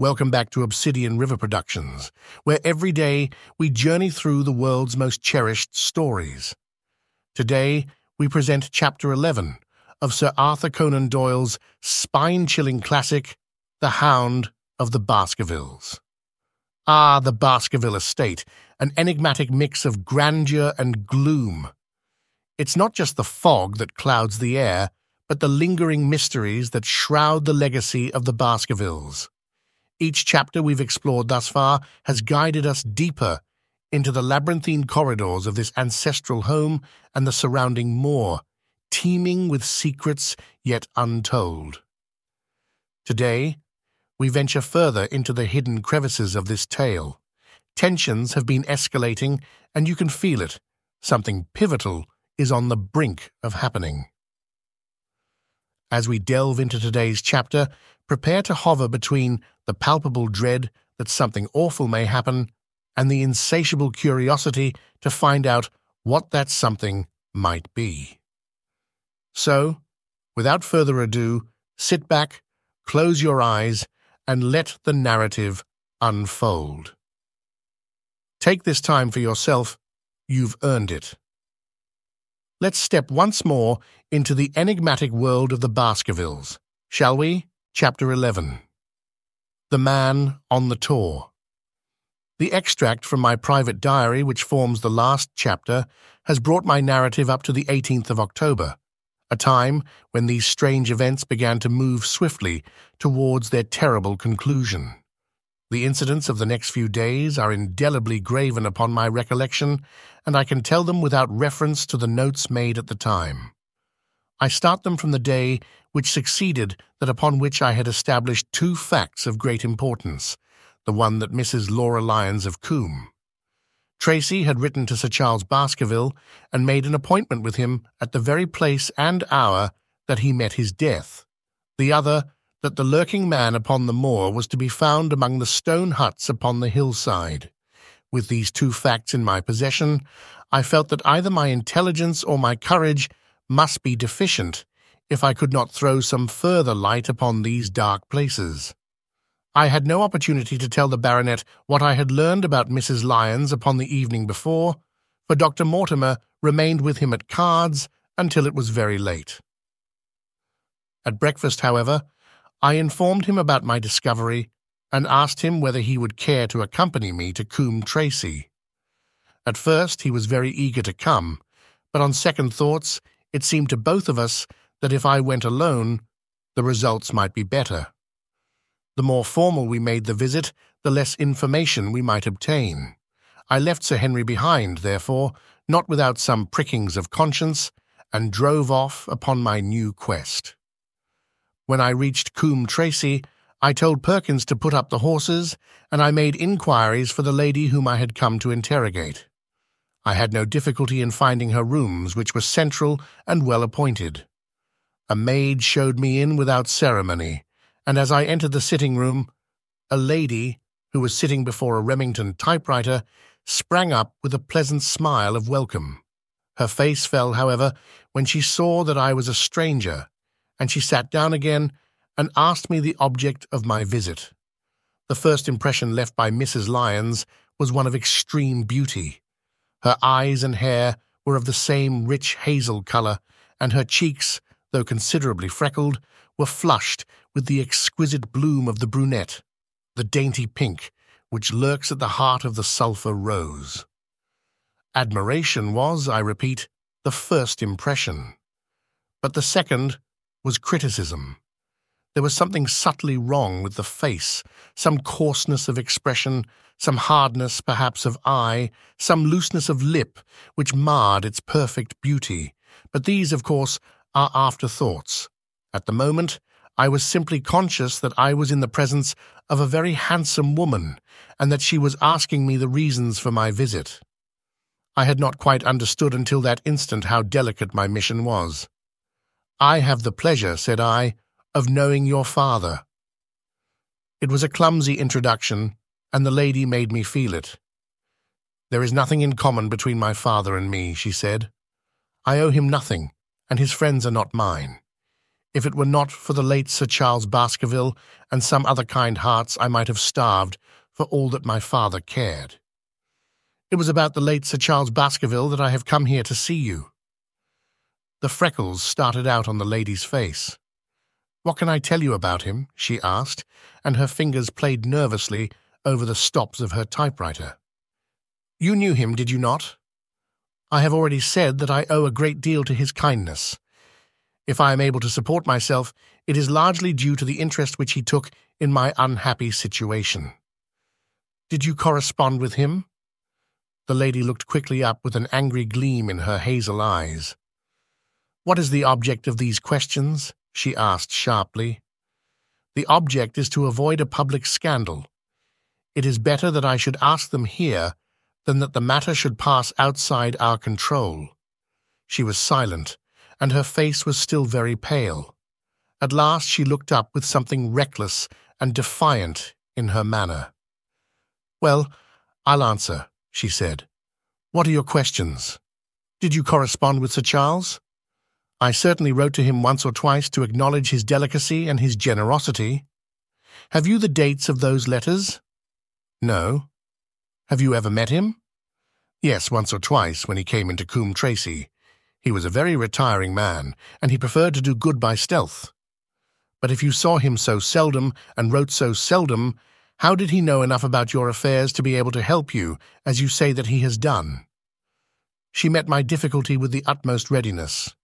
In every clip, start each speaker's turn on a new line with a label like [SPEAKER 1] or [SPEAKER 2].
[SPEAKER 1] Welcome back to Obsidian River Productions, where every day we journey through the world's most cherished stories. Today, we present Chapter 11 of Sir Arthur Conan Doyle's spine-chilling classic, The Hound of the Baskervilles. Ah, the Baskerville estate, an enigmatic mix of grandeur and gloom. It's not just the fog that clouds the air, but the lingering mysteries that shroud the legacy of the Baskervilles. Each chapter we've explored thus far has guided us deeper into the labyrinthine corridors of this ancestral home and the surrounding moor, teeming with secrets yet untold. Today, we venture further into the hidden crevices of this tale. Tensions have been escalating, and you can feel it. Something pivotal is on the brink of happening. As we delve into today's chapter, prepare to hover between the palpable dread that something awful may happen and the insatiable curiosity to find out what that something might be. So, without further ado, sit back, close your eyes, and let the narrative unfold. Take this time for yourself. You've earned it let's step once more into the enigmatic world of the Baskervilles, shall we? Chapter 11 The Man on the Tor. The extract from my private diary, which forms the last chapter, has brought my narrative up to the 18th of October, a time when these strange events began to move swiftly towards their terrible conclusion. The incidents of the next few days are indelibly graven upon my recollection, and I can tell them without reference to the notes made at the time. I start them from the day which succeeded that upon which I had established two facts of great importance, the one that Mrs. Laura Lyons of Coombe. Tracey had written to Sir Charles Baskerville and made an appointment with him at the very place and hour that he met his death. The other that the lurking man upon the moor was to be found among the stone huts upon the hillside. With these two facts in my possession, I felt that either my intelligence or my courage must be deficient if I could not throw some further light upon these dark places. I had no opportunity to tell the baronet what I had learned about Mrs. Lyons upon the evening before, for Dr. Mortimer remained with him at cards until it was very late. At breakfast, however, I informed him about my discovery and asked him whether he would care to accompany me to Coombe Tracey. At first he was very eager to come, but on second thoughts it seemed to both of us that if I went alone, the results might be better. The more formal we made the visit, the less information we might obtain. I left Sir Henry behind, therefore, not without some prickings of conscience, and drove off upon my new quest. When I reached Coombe Tracey, I told Perkins to put up the horses, and I made inquiries for the lady whom I had come to interrogate. I had no difficulty in finding her rooms, which were central and well appointed. A maid showed me in without ceremony, and as I entered the sitting room, a lady, who was sitting before a Remington typewriter, sprang up with a pleasant smile of welcome. Her face fell, however, when she saw that I was a stranger and she sat down again and asked me the object of my visit. The first impression left by Mrs. Lyons was one of extreme beauty. Her eyes and hair were of the same rich hazel colour, and her cheeks, though considerably freckled, were flushed with the exquisite bloom of the brunette, the dainty pink, which lurks at the heart of the sulphur rose. Admiration was, I repeat, the first impression. But the second was criticism. There was something subtly wrong with the face, some coarseness of expression, some hardness, perhaps, of eye, some looseness of lip, which marred its perfect beauty. But these, of course, are afterthoughts. At the moment, I was simply conscious that I was in the presence of a very handsome woman, and that she was asking me the reasons for my visit. I had not quite understood until that instant how delicate my mission was. I have the pleasure, said I, of knowing your father. It was a clumsy introduction, and the lady made me feel it. There is nothing in common between my father and me, she said. I owe him nothing, and his friends are not mine. If it were not for the late Sir Charles Baskerville and some other kind hearts, I might have starved for all that my father cared. It was about the late Sir Charles Baskerville that I have come here to see you. The freckles started out on the lady's face. What can I tell you about him? she asked, and her fingers played nervously over the stops of her typewriter. You knew him, did you not? I have already said that I owe a great deal to his kindness. If I am able to support myself, it is largely due to the interest which he took in my unhappy situation. Did you correspond with him? The lady looked quickly up with an angry gleam in her hazel eyes. What is the object of these questions? she asked sharply. The object is to avoid a public scandal. It is better that I should ask them here than that the matter should pass outside our control. She was silent, and her face was still very pale. At last she looked up with something reckless and defiant in her manner. Well, I'll answer, she said. What are your questions? Did you correspond with Sir Charles? I certainly wrote to him once or twice to acknowledge his delicacy and his generosity. Have you the dates of those letters? No. Have you ever met him? Yes, once or twice when he came into Coombe Tracey. He was a very retiring man, and he preferred to do good by stealth. But if you saw him so seldom and wrote so seldom, how did he know enough about your affairs to be able to help you, as you say that he has done? She met my difficulty with the utmost readiness.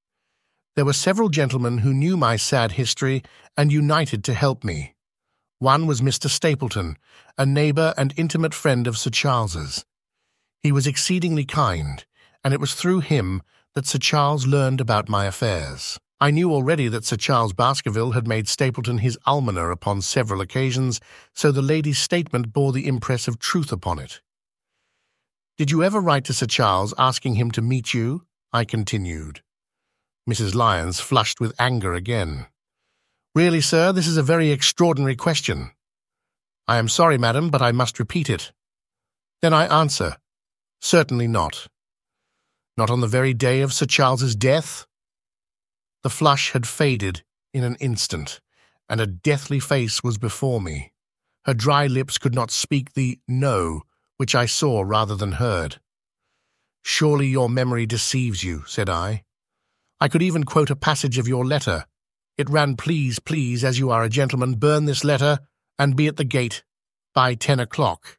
[SPEAKER 1] There were several gentlemen who knew my sad history and united to help me. One was Mr. Stapleton, a neighbour and intimate friend of Sir Charles's. He was exceedingly kind, and it was through him that Sir Charles learned about my affairs. I knew already that Sir Charles Baskerville had made Stapleton his almoner upon several occasions, so the lady's statement bore the impress of truth upon it. Did you ever write to Sir Charles asking him to meet you? I continued. Mrs. Lyons flushed with anger again. Really, sir, this is a very extraordinary question. I am sorry, madam, but I must repeat it. Then I answer, certainly not. Not on the very day of Sir Charles's death? The flush had faded in an instant, and a deathly face was before me. Her dry lips could not speak the no which I saw rather than heard. Surely your memory deceives you, said I. I could even quote a passage of your letter. It ran, Please, please, as you are a gentleman, burn this letter and be at the gate by ten o'clock.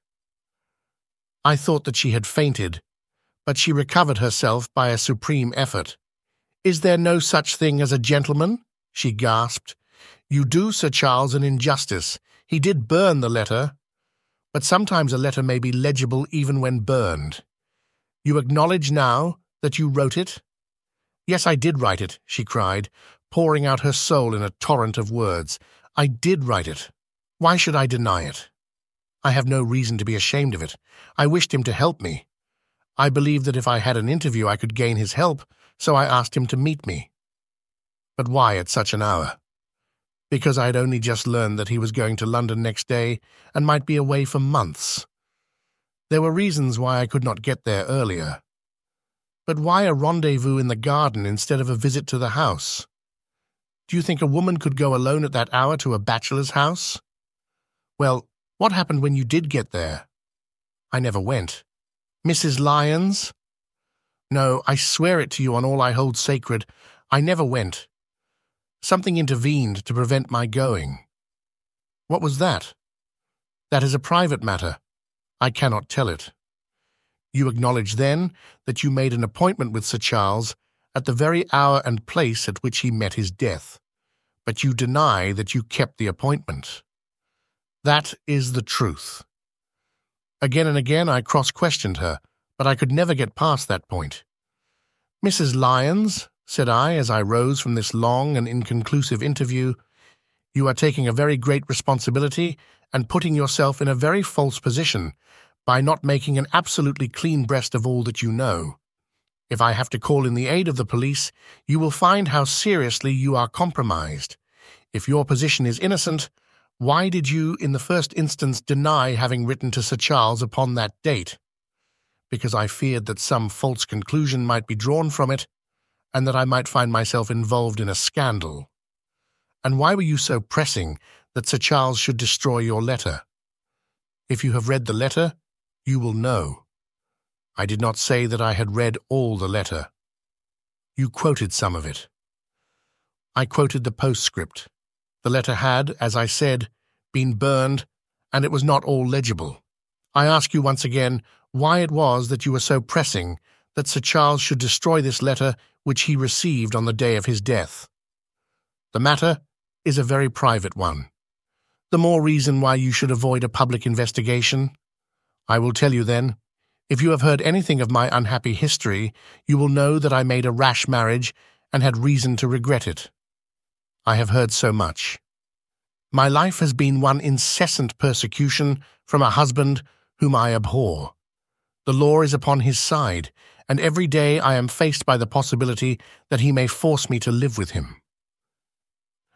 [SPEAKER 1] I thought that she had fainted, but she recovered herself by a supreme effort. Is there no such thing as a gentleman? she gasped. You do Sir Charles an injustice. He did burn the letter. But sometimes a letter may be legible even when burned. You acknowledge now that you wrote it? Yes, I did write it, she cried, pouring out her soul in a torrent of words. I did write it. Why should I deny it? I have no reason to be ashamed of it. I wished him to help me. I believed that if I had an interview I could gain his help, so I asked him to meet me. But why at such an hour? Because I had only just learned that he was going to London next day and might be away for months. There were reasons why I could not get there earlier. But why a rendezvous in the garden instead of a visit to the house? Do you think a woman could go alone at that hour to a bachelor's house? Well, what happened when you did get there? I never went. Mrs. Lyons? No, I swear it to you on all I hold sacred. I never went. Something intervened to prevent my going. What was that? That is a private matter. I cannot tell it. You acknowledge then that you made an appointment with Sir Charles at the very hour and place at which he met his death, but you deny that you kept the appointment. That is the truth. Again and again I cross questioned her but I could never get past that point. Mrs. Lyons, said I as I rose from this long and inconclusive interview, you are taking a very great responsibility and putting yourself in a very false position by not making an absolutely clean breast of all that you know. If I have to call in the aid of the police, you will find how seriously you are compromised. If your position is innocent, why did you, in the first instance, deny having written to Sir Charles upon that date? because I feared that some false conclusion might be drawn from it, and that I might find myself involved in a scandal. And why were you so pressing that Sir Charles should destroy your letter? If you have read the letter, you will know. I did not say that I had read all the letter. You quoted some of it. I quoted the postscript. The letter had, as I said, been burned, and it was not all legible. I ask you once again why it was that you were so pressing that Sir Charles should destroy this letter which he received on the day of his death. The matter is a very private one. The more reason why you should avoid a public investigation. I will tell you then. If you have heard anything of my unhappy history, you will know that I made a rash marriage and had reason to regret it. I have heard so much. My life has been one incessant persecution from a husband whom I abhor. The law is upon his side, and every day I am faced by the possibility that he may force me to live with him.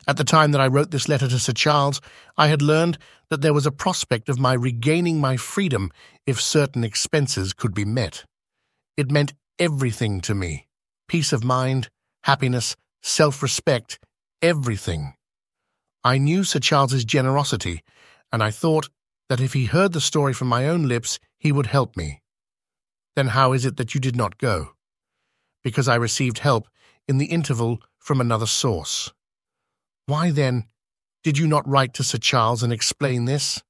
[SPEAKER 1] At the time that I wrote this letter to Sir Charles, I had learned that there was a prospect of my regaining my freedom if certain expenses could be met. It meant everything to me peace of mind, happiness, self respect, everything. I knew Sir Charles's generosity, and I thought that if he heard the story from my own lips, he would help me. Then how is it that you did not go? Because I received help in the interval from another source. Why, then, did you not write to Sir Charles and explain this?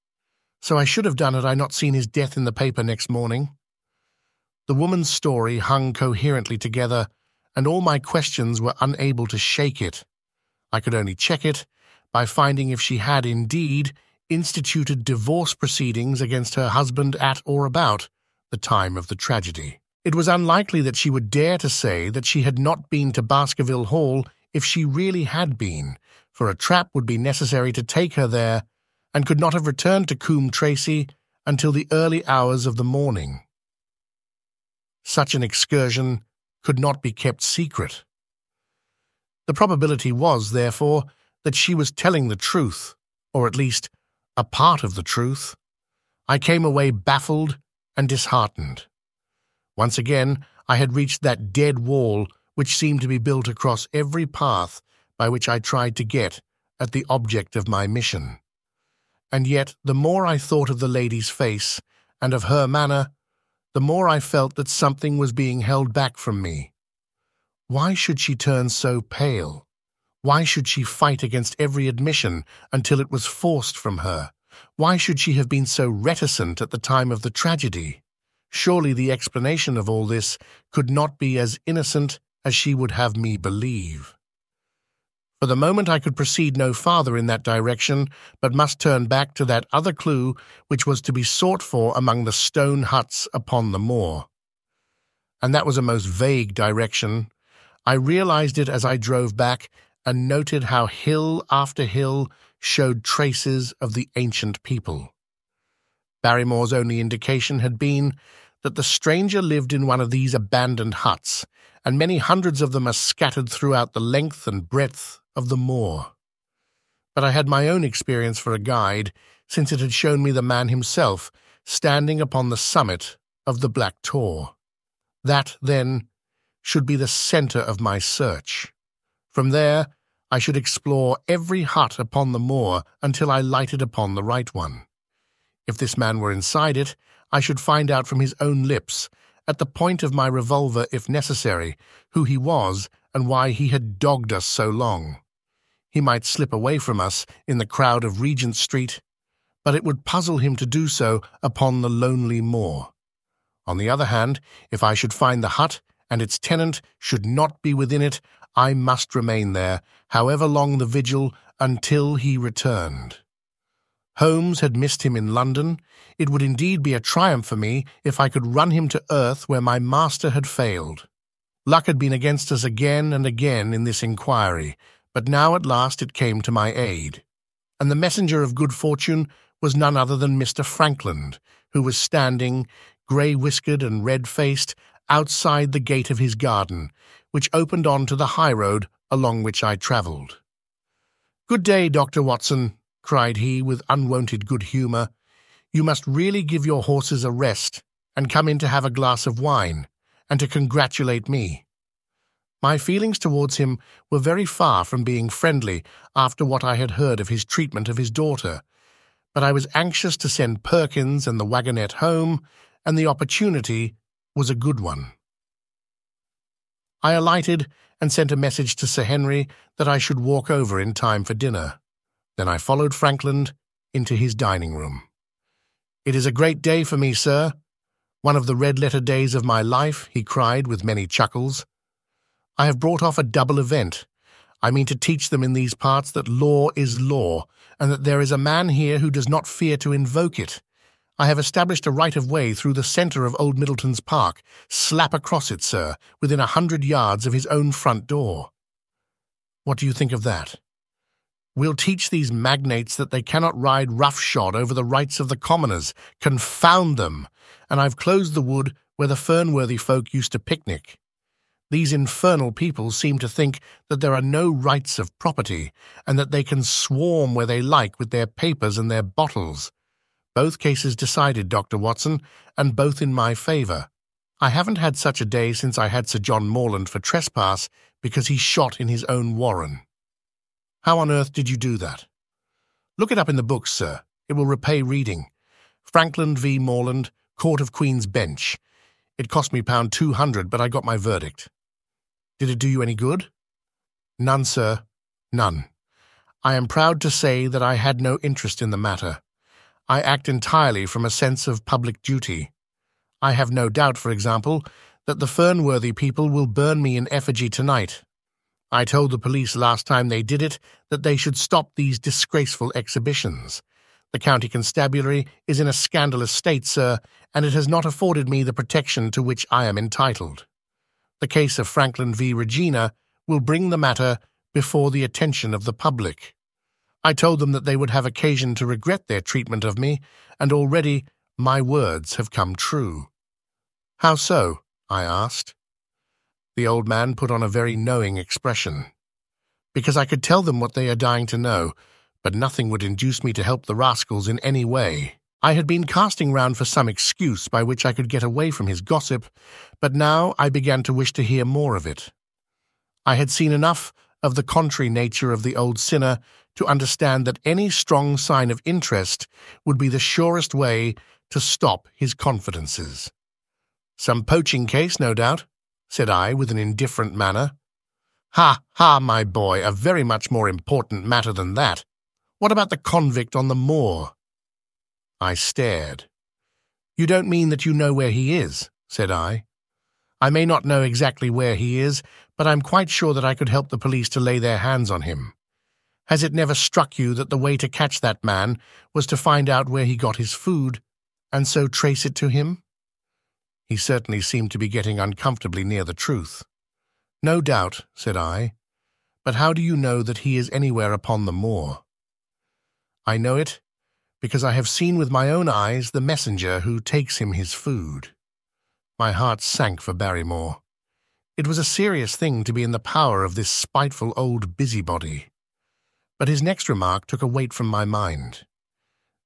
[SPEAKER 1] So I should have done had I not seen his death in the paper next morning. The woman's story hung coherently together, and all my questions were unable to shake it. I could only check it by finding if she had indeed instituted divorce proceedings against her husband at or about the time of the tragedy. It was unlikely that she would dare to say that she had not been to Baskerville Hall if she really had been, for a trap would be necessary to take her there, and could not have returned to Coombe Tracey until the early hours of the morning. Such an excursion could not be kept secret. The probability was, therefore, that she was telling the truth, or at least a part of the truth. I came away baffled and disheartened. Once again, I had reached that dead wall which seemed to be built across every path by which I tried to get at the object of my mission. And yet, the more I thought of the lady's face and of her manner, the more I felt that something was being held back from me. Why should she turn so pale? Why should she fight against every admission until it was forced from her? Why should she have been so reticent at the time of the tragedy? Surely the explanation of all this could not be as innocent as she would have me believe. For the moment I could proceed no farther in that direction, but must turn back to that other clue which was to be sought for among the stone huts upon the moor. And that was a most vague direction. I realized it as I drove back, and noted how hill after hill showed traces of the ancient people. Barrymore's only indication had been that the stranger lived in one of these abandoned huts, and many hundreds of them are scattered throughout the length and breadth of the moor. But I had my own experience for a guide, since it had shown me the man himself standing upon the summit of the Black Tor. That, then, should be the centre of my search. From there, I should explore every hut upon the moor until I lighted upon the right one. If this man were inside it, I should find out from his own lips at the point of my revolver if necessary, who he was and why he had dogged us so long. He might slip away from us in the crowd of Regent Street, but it would puzzle him to do so upon the lonely moor. On the other hand, if I should find the hut and its tenant should not be within it, I must remain there, however long the vigil, until he returned. Holmes had missed him in London. It would indeed be a triumph for me if I could run him to earth where my master had failed. Luck had been against us again and again in this inquiry, but now at last it came to my aid. And the messenger of good fortune was none other than Mr. Frankland, who was standing, grey whiskered and red faced, outside the gate of his garden, which opened on to the high road along which I travelled. Good day, Dr. Watson, cried he with unwonted good humour. You must really give your horses a rest, and come in to have a glass of wine, and to congratulate me. My feelings towards him were very far from being friendly after what I had heard of his treatment of his daughter, but I was anxious to send Perkins and the wagonette home, and the opportunity was a good one. I alighted and sent a message to Sir Henry that I should walk over in time for dinner. Then I followed Frankland into his dining room. It is a great day for me, sir. One of the red-letter days of my life, he cried with many chuckles. I have brought off a double event. I mean to teach them in these parts that law is law, and that there is a man here who does not fear to invoke it. I have established a right of way through the centre of Old Middleton's Park, slap across it, sir, within a hundred yards of his own front door. What do you think of that? We'll teach these magnates that they cannot ride roughshod over the rights of the commoners. Confound them! And I've closed the wood where the Fernworthy folk used to picnic. These infernal people seem to think that there are no rights of property, and that they can swarm where they like with their papers and their bottles. Both cases decided, Dr. Watson, and both in my favour. I haven't had such a day since I had Sir John Morland for trespass because he shot in his own warren. How on earth did you do that? Look it up in the books, sir. It will repay reading. Frankland v. Morland, Court of Queen's Bench. It cost me pound two hundred, but I got my verdict. Did it do you any good? None, sir. None. I am proud to say that I had no interest in the matter. I act entirely from a sense of public duty. I have no doubt, for example, that the Fernworthy people will burn me in effigy tonight. I told the police last time they did it that they should stop these disgraceful exhibitions. The county constabulary is in a scandalous state, sir, and it has not afforded me the protection to which I am entitled. The case of Frankland v. Regina will bring the matter before the attention of the public. I told them that they would have occasion to regret their treatment of me, and already my words have come true. How so? I asked. The old man put on a very knowing expression. Because I could tell them what they are dying to know, but nothing would induce me to help the rascals in any way. I had been casting round for some excuse by which I could get away from his gossip, but now I began to wish to hear more of it. I had seen enough of the contrary nature of the old sinner to understand that any strong sign of interest would be the surest way to stop his confidences. Some poaching case, no doubt, said I with an indifferent manner. Ha, ha, my boy, a very much more important matter than that. What about the convict on the moor? I stared. You don't mean that you know where he is, said I. I may not know exactly where he is, but I'm quite sure that I could help the police to lay their hands on him. Has it never struck you that the way to catch that man was to find out where he got his food, and so trace it to him? He certainly seemed to be getting uncomfortably near the truth. No doubt, said I, but how do you know that he is anywhere upon the moor? I know it because I have seen with my own eyes the messenger who takes him his food. My heart sank for Barrymore. It was a serious thing to be in the power of this spiteful old busybody. But his next remark took a weight from my mind.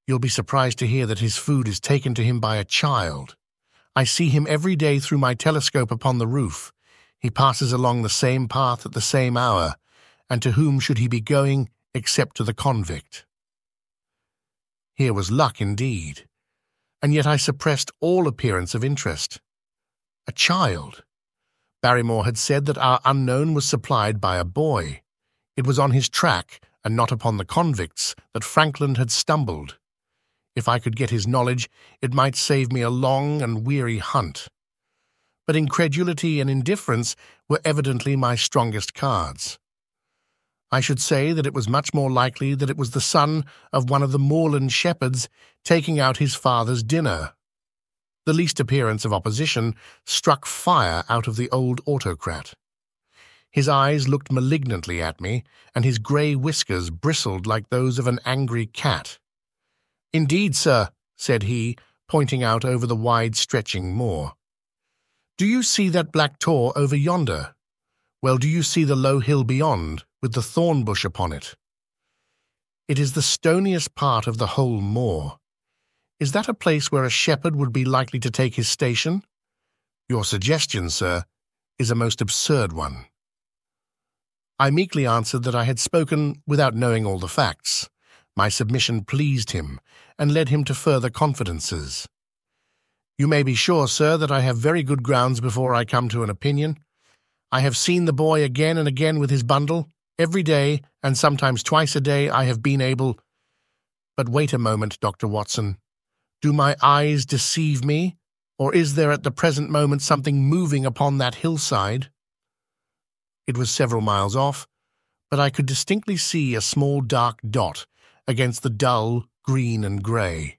[SPEAKER 1] You'll be surprised to hear that his food is taken to him by a child. I see him every day through my telescope upon the roof. He passes along the same path at the same hour, and to whom should he be going except to the convict? Here was luck indeed, and yet I suppressed all appearance of interest. A child. Barrymore had said that our unknown was supplied by a boy. It was on his track, and not upon the convicts, that Frankland had stumbled. If I could get his knowledge, it might save me a long and weary hunt. But incredulity and indifference were evidently my strongest cards. I should say that it was much more likely that it was the son of one of the moorland shepherds taking out his father's dinner. The least appearance of opposition struck fire out of the old autocrat. His eyes looked malignantly at me, and his grey whiskers bristled like those of an angry cat. Indeed, sir, said he, pointing out over the wide-stretching moor. Do you see that black tor over yonder? Well, do you see the low hill beyond, with the thorn bush upon it? It is the stoniest part of the whole moor. Is that a place where a shepherd would be likely to take his station? Your suggestion, sir, is a most absurd one. I meekly answered that I had spoken without knowing all the facts. My submission pleased him, and led him to further confidences. You may be sure, sir, that I have very good grounds before I come to an opinion. I have seen the boy again and again with his bundle. Every day, and sometimes twice a day, I have been able. But wait a moment, Dr. Watson. Do my eyes deceive me, or is there at the present moment something moving upon that hillside? It was several miles off, but I could distinctly see a small dark dot against the dull green and grey.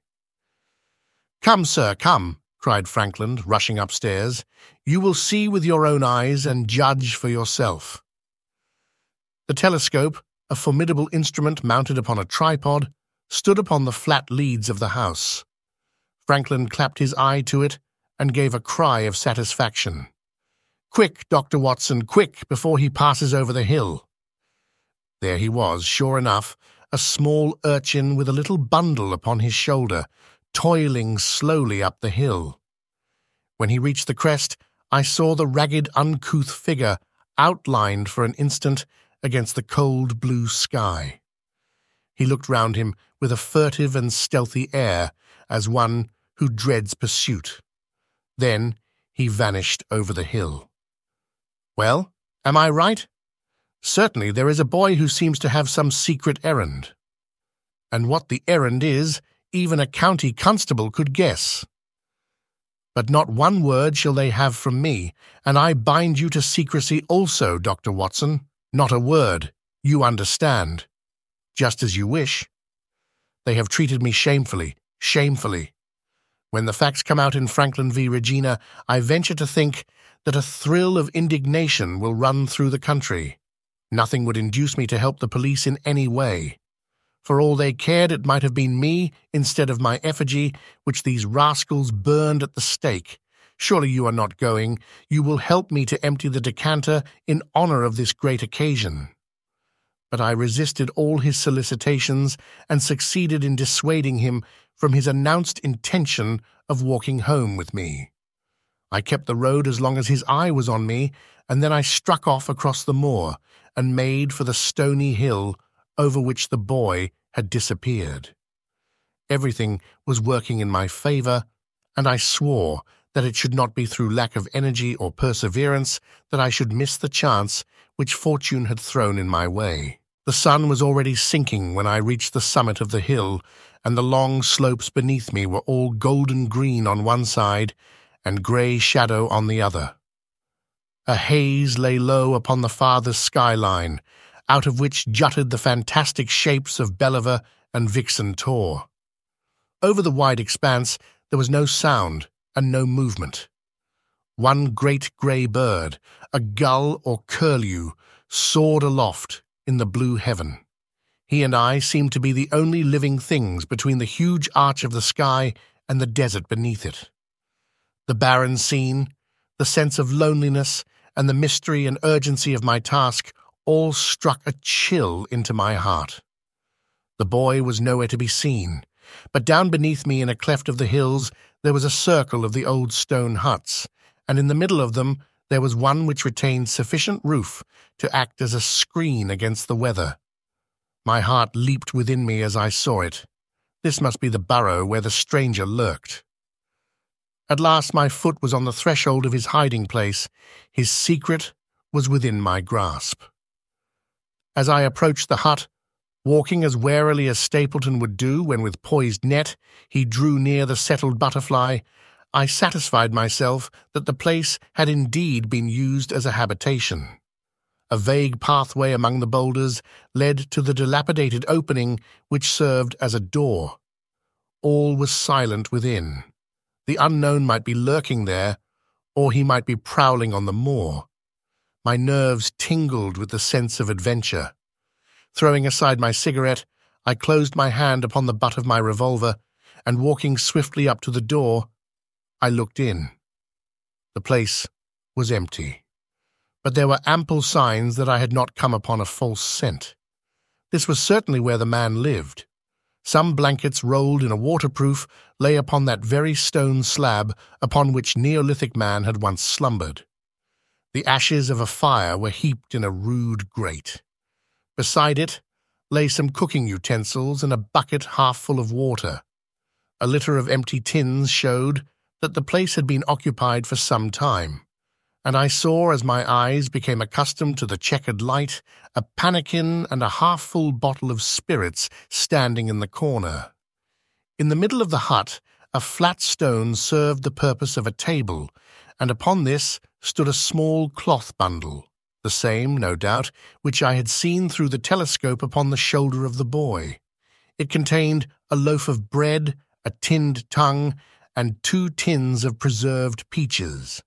[SPEAKER 1] Come, sir, come, cried Frankland, rushing upstairs. You will see with your own eyes and judge for yourself. The telescope, a formidable instrument mounted upon a tripod, stood upon the flat leads of the house. Frankland clapped his eye to it and gave a cry of satisfaction. Quick, Dr. Watson, quick, before he passes over the hill. There he was, sure enough, a small urchin with a little bundle upon his shoulder, toiling slowly up the hill. When he reached the crest, I saw the ragged, uncouth figure outlined for an instant against the cold blue sky. He looked round him with a furtive and stealthy air, as one who dreads pursuit. Then he vanished over the hill. Well, am I right? Certainly there is a boy who seems to have some secret errand. And what the errand is, even a county constable could guess. But not one word shall they have from me, and I bind you to secrecy also, Dr. Watson. Not a word. You understand. Just as you wish. They have treated me shamefully, shamefully. When the facts come out in Frankland v. Regina, I venture to think that a thrill of indignation will run through the country. Nothing would induce me to help the police in any way. For all they cared, it might have been me, instead of my effigy, which these rascals burned at the stake. Surely you are not going. You will help me to empty the decanter in honor of this great occasion. But I resisted all his solicitations and succeeded in dissuading him from his announced intention of walking home with me. I kept the road as long as his eye was on me, and then I struck off across the moor and made for the stony hill over which the boy had disappeared. Everything was working in my favor, and I swore that it should not be through lack of energy or perseverance that I should miss the chance which fortune had thrown in my way. The sun was already sinking when I reached the summit of the hill, and the long slopes beneath me were all golden green on one side and grey shadow on the other. A haze lay low upon the farthest skyline, out of which jutted the fantastic shapes of Belliver and Vixen Tor. Over the wide expanse there was no sound and no movement. One great grey bird, a gull or curlew, soared aloft in the blue heaven. He and I seemed to be the only living things between the huge arch of the sky and the desert beneath it. The barren scene, the sense of loneliness, and the mystery and urgency of my task all struck a chill into my heart. The boy was nowhere to be seen, but down beneath me in a cleft of the hills there was a circle of the old stone huts, and in the middle of them there was one which retained sufficient roof to act as a screen against the weather. My heart leaped within me as I saw it. This must be the burrow where the stranger lurked. At last my foot was on the threshold of his hiding place. His secret was within my grasp. As I approached the hut, walking as warily as Stapleton would do when with poised net he drew near the settled butterfly, I satisfied myself that the place had indeed been used as a habitation. A vague pathway among the boulders led to the dilapidated opening which served as a door. All was silent within. The unknown might be lurking there, or he might be prowling on the moor. My nerves tingled with the sense of adventure. Throwing aside my cigarette, I closed my hand upon the butt of my revolver, and walking swiftly up to the door, I looked in. The place was empty, but there were ample signs that I had not come upon a false scent. This was certainly where the man lived. Some blankets rolled in a waterproof lay upon that very stone slab upon which Neolithic man had once slumbered. The ashes of a fire were heaped in a rude grate. Beside it lay some cooking utensils and a bucket half full of water. A litter of empty tins showed that the place had been occupied for some time, and I saw as my eyes became accustomed to the checkered light a pannikin and a half-full bottle of spirits standing in the corner. In the middle of the hut, a flat stone served the purpose of a table, and upon this stood a small cloth bundle, the same, no doubt, which I had seen through the telescope upon the shoulder of the boy. It contained a loaf of bread, a tinned tongue, and two tins of preserved peaches.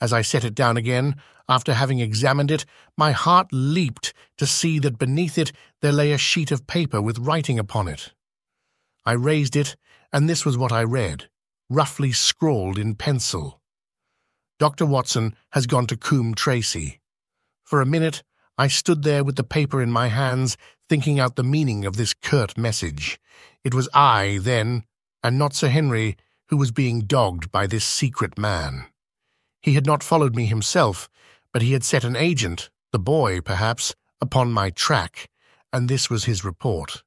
[SPEAKER 1] As I set it down again, after having examined it, my heart leaped to see that beneath it there lay a sheet of paper with writing upon it. I raised it, and this was what I read, roughly scrawled in pencil. Dr. Watson has gone to Coombe Tracey. For a minute, I stood there with the paper in my hands, thinking out the meaning of this curt message. It was I, then, and not Sir Henry, who was being dogged by this secret man. He had not followed me himself, but he had set an agent, the boy, perhaps, upon my track, and this was his report.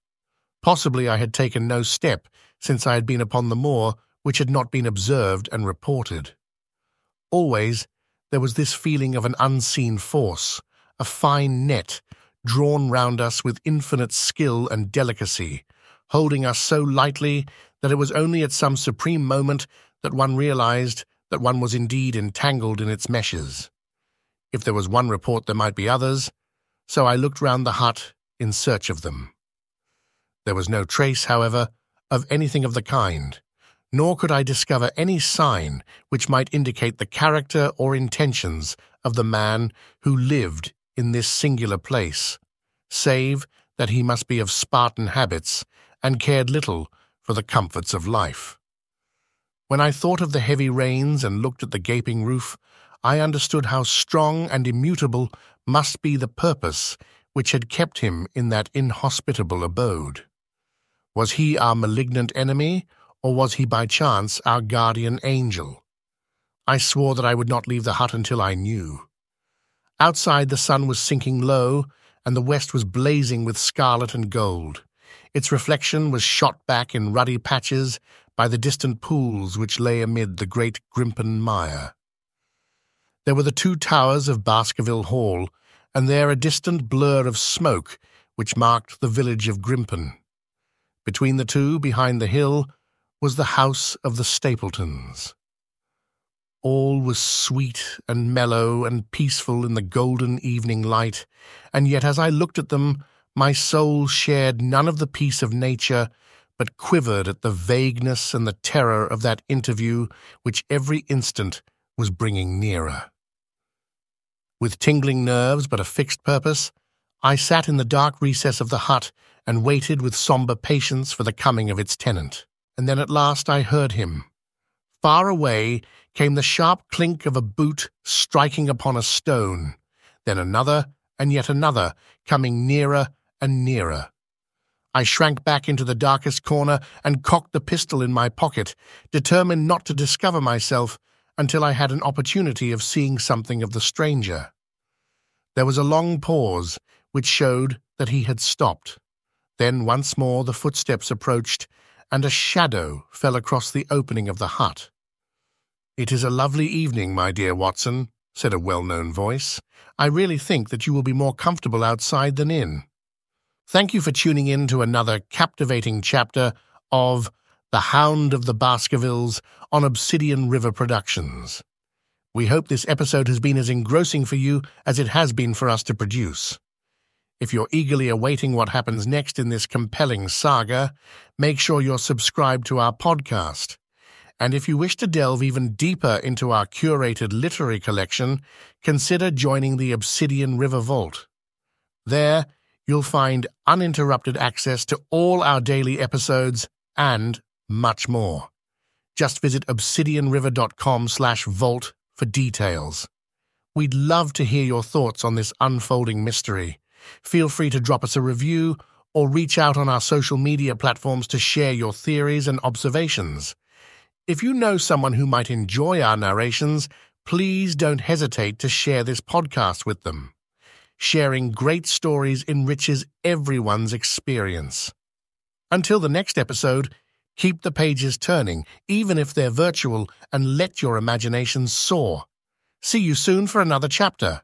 [SPEAKER 1] Possibly I had taken no step since I had been upon the moor which had not been observed and reported. Always there was this feeling of an unseen force, a fine net, drawn round us with infinite skill and delicacy, holding us so lightly that it was only at some supreme moment that one realized that one was indeed entangled in its meshes. If there was one report, there might be others, so I looked round the hut in search of them. There was no trace, however, of anything of the kind, nor could I discover any sign which might indicate the character or intentions of the man who lived in this singular place, save that he must be of Spartan habits and cared little for the comforts of life. When I thought of the heavy rains and looked at the gaping roof, I understood how strong and immutable must be the purpose which had kept him in that inhospitable abode. Was he our malignant enemy, or was he by chance our guardian angel? I swore that I would not leave the hut until I knew. Outside the sun was sinking low, and the west was blazing with scarlet and gold. Its reflection was shot back in ruddy patches by the distant pools which lay amid the great Grimpen mire. There were the two towers of Baskerville Hall, and there a distant blur of smoke which marked the village of Grimpen. Between the two, behind the hill, was the house of the Stapletons. All was sweet and mellow and peaceful in the golden evening light, and yet as I looked at them, my soul shared none of the peace of nature, but quivered at the vagueness and the terror of that interview which every instant was bringing nearer. With tingling nerves but a fixed purpose, I sat in the dark recess of the hut and waited with sombre patience for the coming of its tenant. And then at last I heard him. Far away came the sharp clink of a boot striking upon a stone, then another and yet another, coming nearer and nearer. I shrank back into the darkest corner and cocked the pistol in my pocket, determined not to discover myself until I had an opportunity of seeing something of the stranger. There was a long pause, which showed that he had stopped. Then once more the footsteps approached, and a shadow fell across the opening of the hut. It is a lovely evening, my dear Watson, said a well-known voice. I really think that you will be more comfortable outside than in. Thank you for tuning in to another captivating chapter of The Hound of the Baskervilles on Obsidian River Productions. We hope this episode has been as engrossing for you as it has been for us to produce. If you're eagerly awaiting what happens next in this compelling saga, make sure you're subscribed to our podcast. And if you wish to delve even deeper into our curated literary collection, consider joining the Obsidian River Vault. There, you'll find uninterrupted access to all our daily episodes and much more. Just visit obsidianriver.com slash vault for details. We'd love to hear your thoughts on this unfolding mystery. Feel free to drop us a review or reach out on our social media platforms to share your theories and observations. If you know someone who might enjoy our narrations, please don't hesitate to share this podcast with them. Sharing great stories enriches everyone's experience. Until the next episode, keep the pages turning, even if they're virtual, and let your imagination soar. See you soon for another chapter.